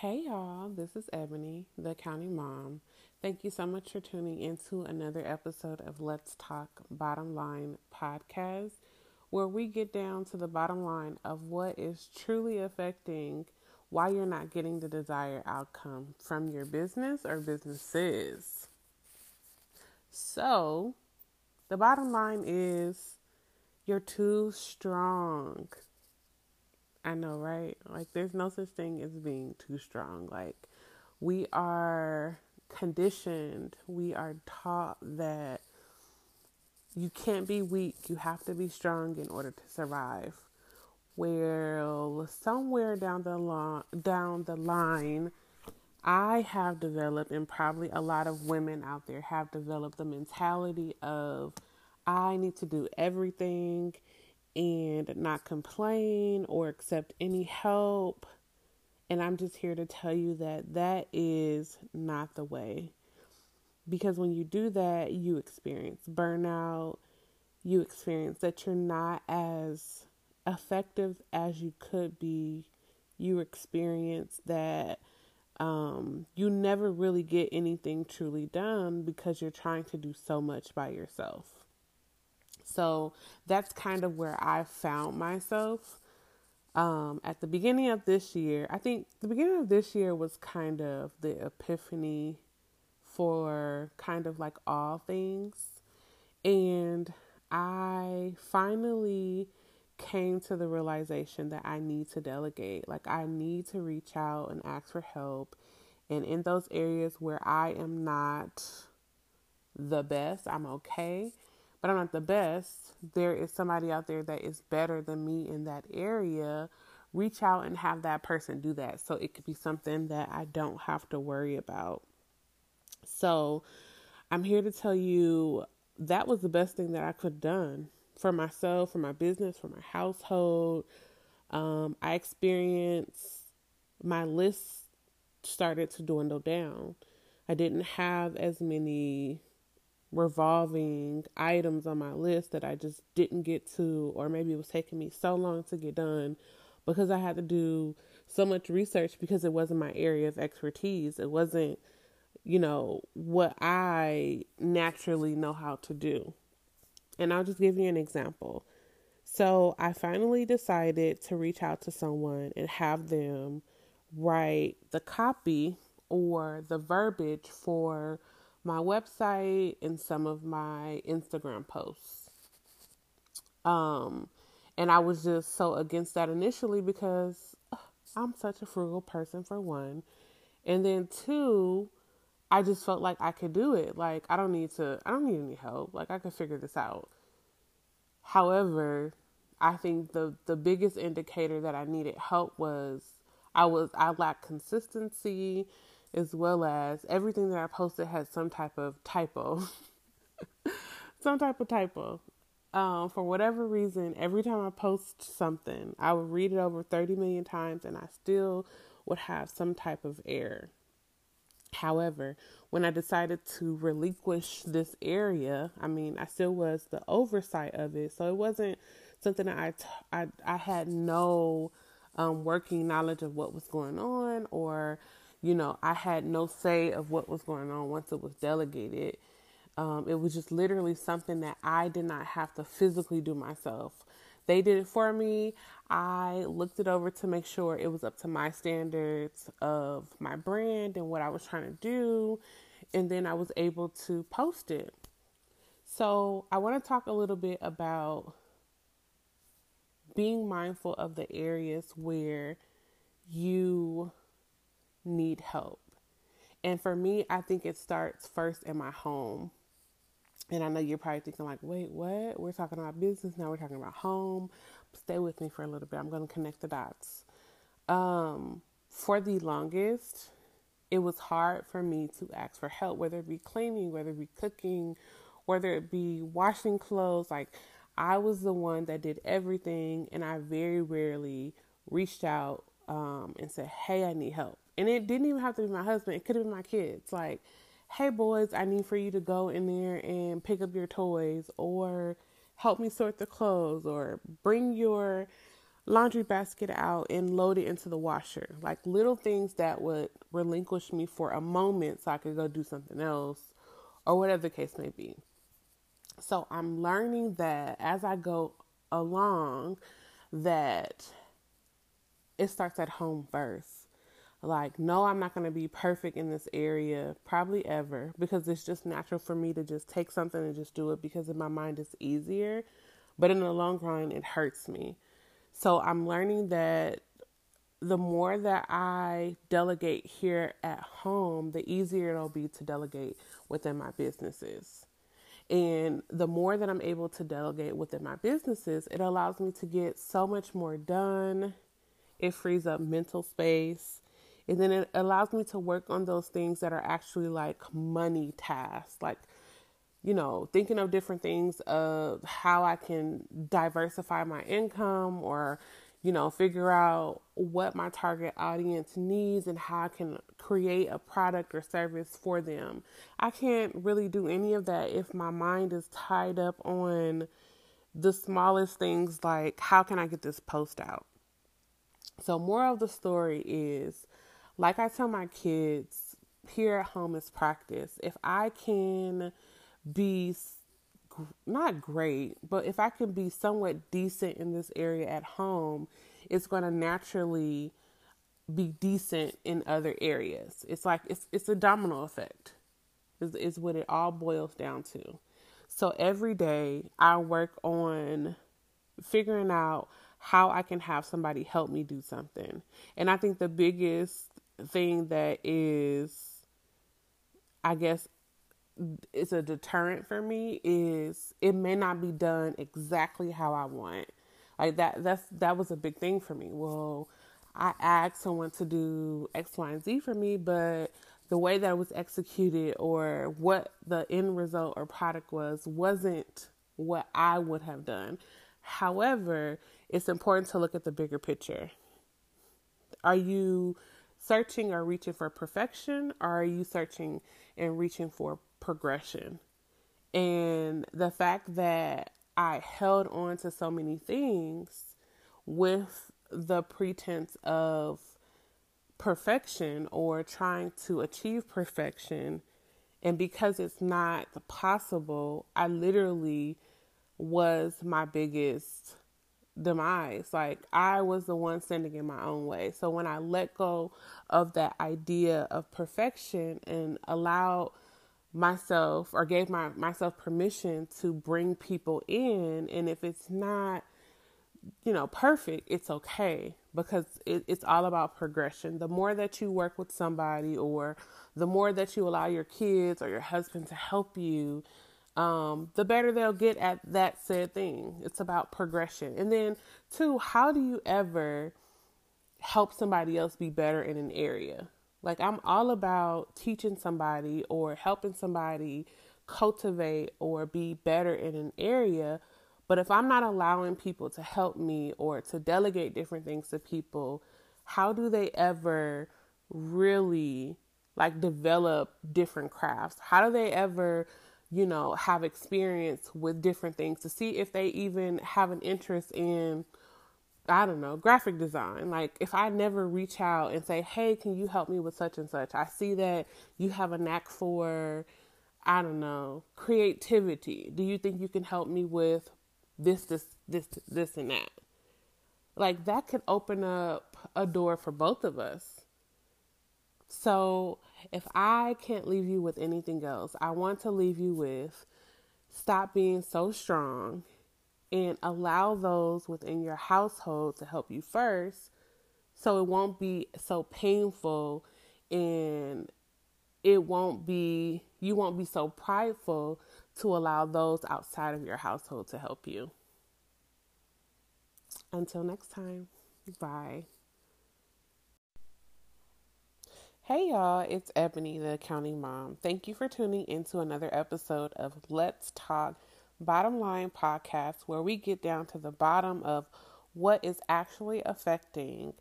Hey y'all, this is Ebony, the accounting mom. Thank you so much for tuning into another episode of Let's Talk Bottom Line podcast, where we get down to the bottom line of what is truly affecting why you're not getting the desired outcome from your business or businesses. So, the bottom line is you're too strong. I know, right? Like, there's no such thing as being too strong. Like, we are conditioned, we are taught that you can't be weak, you have to be strong in order to survive. Well, somewhere down the line, down the line, I have developed, and probably a lot of women out there have developed the mentality of I need to do everything and not complain or accept any help. And I'm just here to tell you that that is not the way. Because when you do that, you experience burnout, you experience that you're not as effective as you could be, you experience that um, you never really get anything truly done because you're trying to do so much by yourself. So that's kind of where I found myself. Um, at the beginning of this year, I think the beginning of this year was kind of the epiphany for kind of like all things. And I finally came to the realization that I need to delegate. Like, I need to reach out and ask for help. And in those areas where I am not the best, I'm okay but I'm not the best, there is somebody out there that is better than me in that area. Reach out and have that person do that. So it could be something that I don't have to worry about. So I'm here to tell you that was the best thing that I could have done for myself, for my business, for my household. Um, I experienced my list started to dwindle down. I didn't have as many revolving items on my list that I just didn't get to, or maybe it was taking me so long to get done because I had to do so much research because it wasn't my area of expertise. It wasn't, you know, what I naturally know how to do. And I'll just give you an example. So I finally decided to reach out to someone and have them write the copy or the verbiage for my website and some of my Instagram posts. Um, and I was just so against that initially because I'm such a frugal person, for one. And then two, I just felt like I could do it. Like, I don't need to, I don't need any help. Like, I could figure this out. However, I think the, the biggest indicator that I needed help was I was, I lacked consistency as well as everything that I posted had some type of typo. some type of typo. Um, for whatever reason, every time I post something, I would read it over 30 million times and I still would have some type of error. However, when I decided to relinquish this area, I mean, I still was the oversight of it. So it wasn't something that I, t- I, I had no um, working knowledge of what was going on or you know, I had no say of what was going on once it was delegated. Um, it was just literally something that I did not have to physically do myself. They did it for me. I looked it over to make sure it was up to my standards of my brand and what I was trying to do. And then I was able to post it. So, I want to talk a little bit about being mindful of the areas where you need help. And for me, I think it starts first in my home. And I know you're probably thinking, like, wait, what? We're talking about business, now we're talking about home. Stay with me for a little bit. I'm going to connect the dots. Um, for the longest, it was hard for me to ask for help, whether it be cleaning, whether it be cooking, whether it be washing clothes. Like, I was the one that did everything, and I very rarely reached out um, and said, Hey, I need help. And it didn't even have to be my husband, it could have been my kids. Like, hey, boys, I need for you to go in there and pick up your toys, or help me sort the clothes, or bring your laundry basket out and load it into the washer. Like little things that would relinquish me for a moment so I could go do something else or whatever the case may be. So I'm learning that as I go along that it starts at home first. Like, no, I'm not going to be perfect in this area, probably ever, because it's just natural for me to just take something and just do it because in my mind it's easier. But in the long run, it hurts me. So I'm learning that the more that I delegate here at home, the easier it'll be to delegate within my businesses. And the more that I'm able to delegate within my businesses, it allows me to get so much more done. It frees up mental space. And then it allows me to work on those things that are actually like money tasks, like, you know, thinking of different things of how I can diversify my income or, you know, figure out what my target audience needs and how I can create a product or service for them. I can't really do any of that if my mind is tied up on the smallest things like how can I get this post out? So, more of the story is like I tell my kids here at home is practice. If I can be not great, but if I can be somewhat decent in this area at home, it's going to naturally be decent in other areas. It's like it's it's a domino effect. Is is what it all boils down to. So every day I work on figuring out how I can have somebody help me do something. And I think the biggest thing that is, I guess, it's a deterrent for me is it may not be done exactly how I want. Like that that's that was a big thing for me. Well, I asked someone to do X, Y, and Z for me, but the way that it was executed or what the end result or product was wasn't what I would have done. However, it's important to look at the bigger picture. Are you searching or reaching for perfection, or are you searching and reaching for progression? And the fact that I held on to so many things with the pretense of perfection or trying to achieve perfection. And because it's not possible, I literally was my biggest demise. Like I was the one sending in my own way. So when I let go of that idea of perfection and allowed myself or gave my myself permission to bring people in and if it's not you know perfect it's okay because it, it's all about progression the more that you work with somebody or the more that you allow your kids or your husband to help you um, the better they'll get at that said thing. It's about progression. And then, two, how do you ever help somebody else be better in an area? Like, I'm all about teaching somebody or helping somebody cultivate or be better in an area. But if I'm not allowing people to help me or to delegate different things to people, how do they ever really like develop different crafts? How do they ever you know, have experience with different things to see if they even have an interest in, I don't know, graphic design. Like, if I never reach out and say, hey, can you help me with such and such? I see that you have a knack for, I don't know, creativity. Do you think you can help me with this, this, this, this, and that? Like, that could open up a door for both of us. So, if I can't leave you with anything else, I want to leave you with stop being so strong and allow those within your household to help you first so it won't be so painful and it won't be you won't be so prideful to allow those outside of your household to help you. Until next time, bye. Hey y'all, it's Ebony, the accounting mom. Thank you for tuning into another episode of Let's Talk Bottom Line Podcast, where we get down to the bottom of what is actually affecting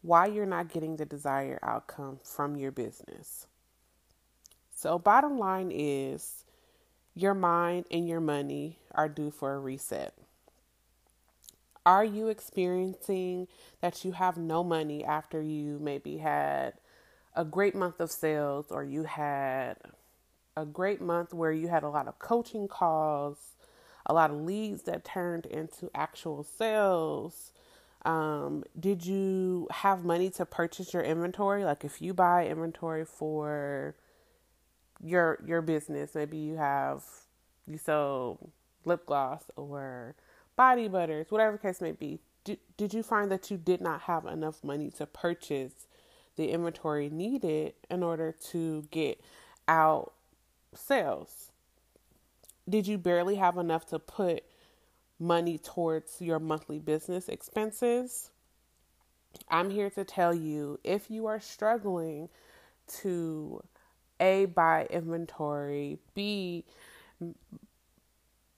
why you're not getting the desired outcome from your business. So, bottom line is your mind and your money are due for a reset. Are you experiencing that you have no money after you maybe had a great month of sales or you had a great month where you had a lot of coaching calls, a lot of leads that turned into actual sales? Um, did you have money to purchase your inventory? Like if you buy inventory for your your business, maybe you have you sell lip gloss or body butters, whatever case may be, did, did you find that you did not have enough money to purchase the inventory needed in order to get out sales? Did you barely have enough to put money towards your monthly business expenses? I'm here to tell you if you are struggling to A, buy inventory, B,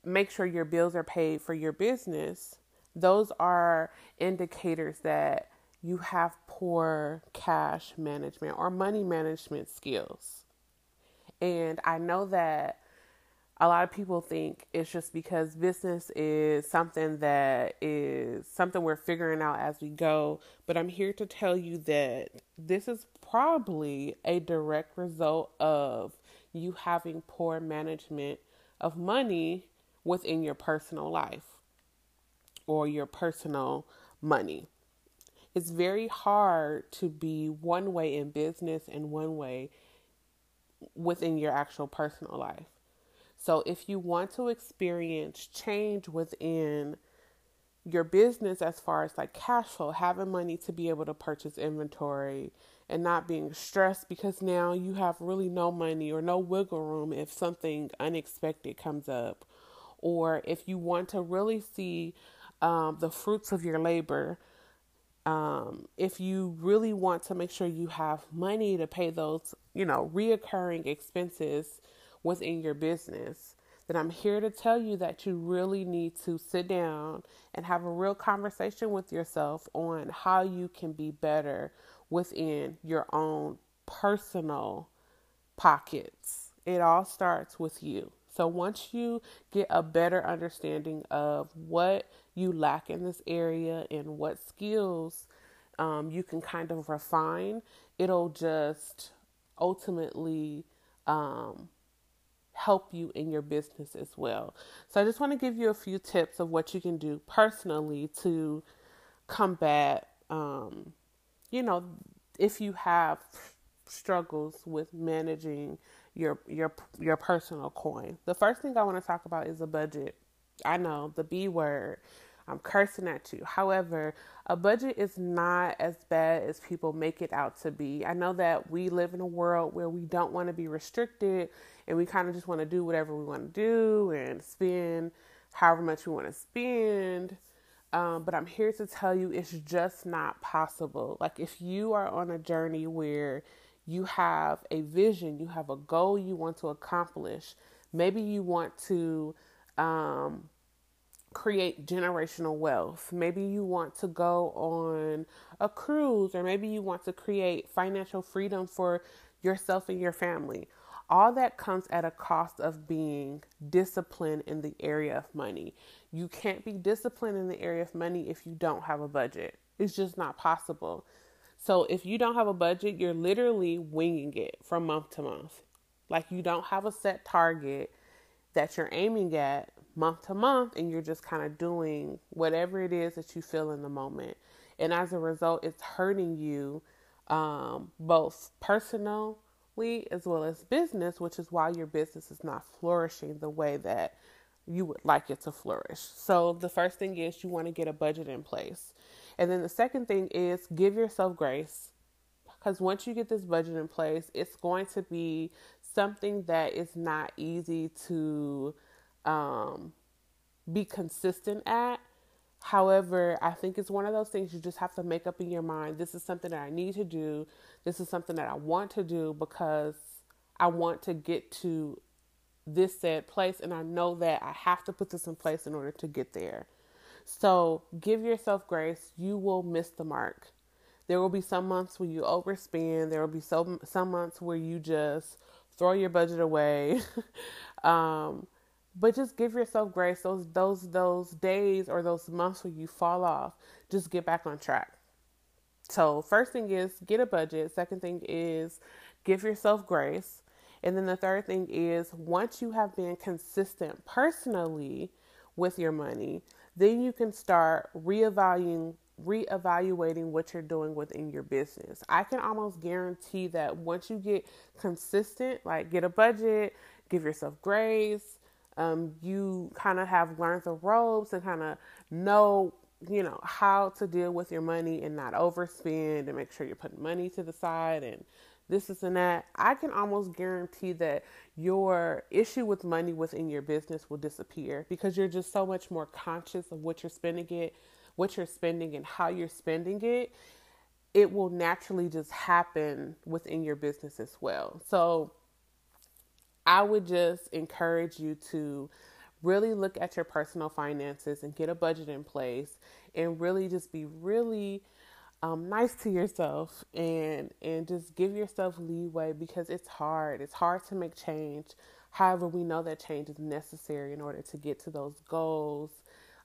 make sure your bills are paid for your business, those are indicators that you have poor cash management or money management skills. And I know that a lot of people think it's just because business is something that is something we're figuring out as we go. But I'm here to tell you that this is probably a direct result of you having poor management of money within your personal life or your personal money. It's very hard to be one way in business and one way within your actual personal life. So, if you want to experience change within your business as far as like cash flow, having money to be able to purchase inventory and not being stressed because now you have really no money or no wiggle room if something unexpected comes up or if you want to really see um, the fruits of your labor, um, if you really want to make sure you have money to pay those, you know, reoccurring expenses within your business, then I'm here to tell you that you really need to sit down and have a real conversation with yourself on how you can be better within your own personal pockets. It all starts with you. So once you get a better understanding of what you lack in this area and what skills um, you can kind of refine, it'll just ultimately um, help you in your business as well. So I just want to give you a few tips of what you can do personally to combat, um, you know, if you have struggles with managing your your your personal coin. The first thing I want to talk about is a budget. I know the B word. I'm cursing at you. However, a budget is not as bad as people make it out to be. I know that we live in a world where we don't want to be restricted and we kind of just want to do whatever we want to do and spend however much we want to spend. Um, but I'm here to tell you it's just not possible. Like, if you are on a journey where you have a vision, you have a goal you want to accomplish. Maybe you want to um, create generational wealth. Maybe you want to go on a cruise, or maybe you want to create financial freedom for yourself and your family. All that comes at a cost of being disciplined in the area of money. You can't be disciplined in the area of money if you don't have a budget. It's just not possible. So if you don't have a budget, you're literally winging it from month to month. Like you don't have a set target that you're aiming at month to month, and you're just kind of doing whatever it is that you feel in the moment. And as a result, it's hurting you um, both personally as well as business, which is why your business is not flourishing the way that you would like it to flourish. So, the first thing is you want to get a budget in place. And then the second thing is give yourself grace. Because once you get this budget in place, it's going to be something that is not easy to um, be consistent at. However, I think it's one of those things you just have to make up in your mind. This is something that I need to do. This is something that I want to do because I want to get to this said place. And I know that I have to put this in place in order to get there. So give yourself grace. You will miss the mark. There will be some months where you overspend. There will be some some months where you just throw your budget away. um, but just give yourself grace those those those days or those months where you fall off just get back on track so first thing is get a budget second thing is give yourself grace and then the third thing is once you have been consistent personally with your money then you can start reevaluating reevaluating what you're doing within your business. I can almost guarantee that once you get consistent, like get a budget, give yourself grace, um, you kind of have learned the ropes and kind of know, you know, how to deal with your money and not overspend and make sure you're putting money to the side and this, is and that. I can almost guarantee that your issue with money within your business will disappear because you're just so much more conscious of what you're spending it, what you're spending and how you're spending it. It will naturally just happen within your business as well. So, I would just encourage you to really look at your personal finances and get a budget in place and really just be really um, nice to yourself and and just give yourself leeway because it's hard. It's hard to make change. However, we know that change is necessary in order to get to those goals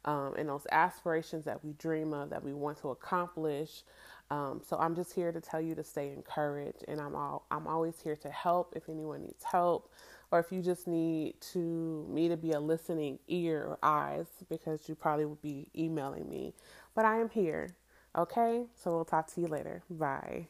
um, and those aspirations that we dream of, that we want to accomplish. Um, so I'm just here to tell you to stay encouraged, and I'm all I'm always here to help if anyone needs help, or if you just need to me to be a listening ear or eyes because you probably would be emailing me. But I am here. Okay, so we'll talk to you later. Bye.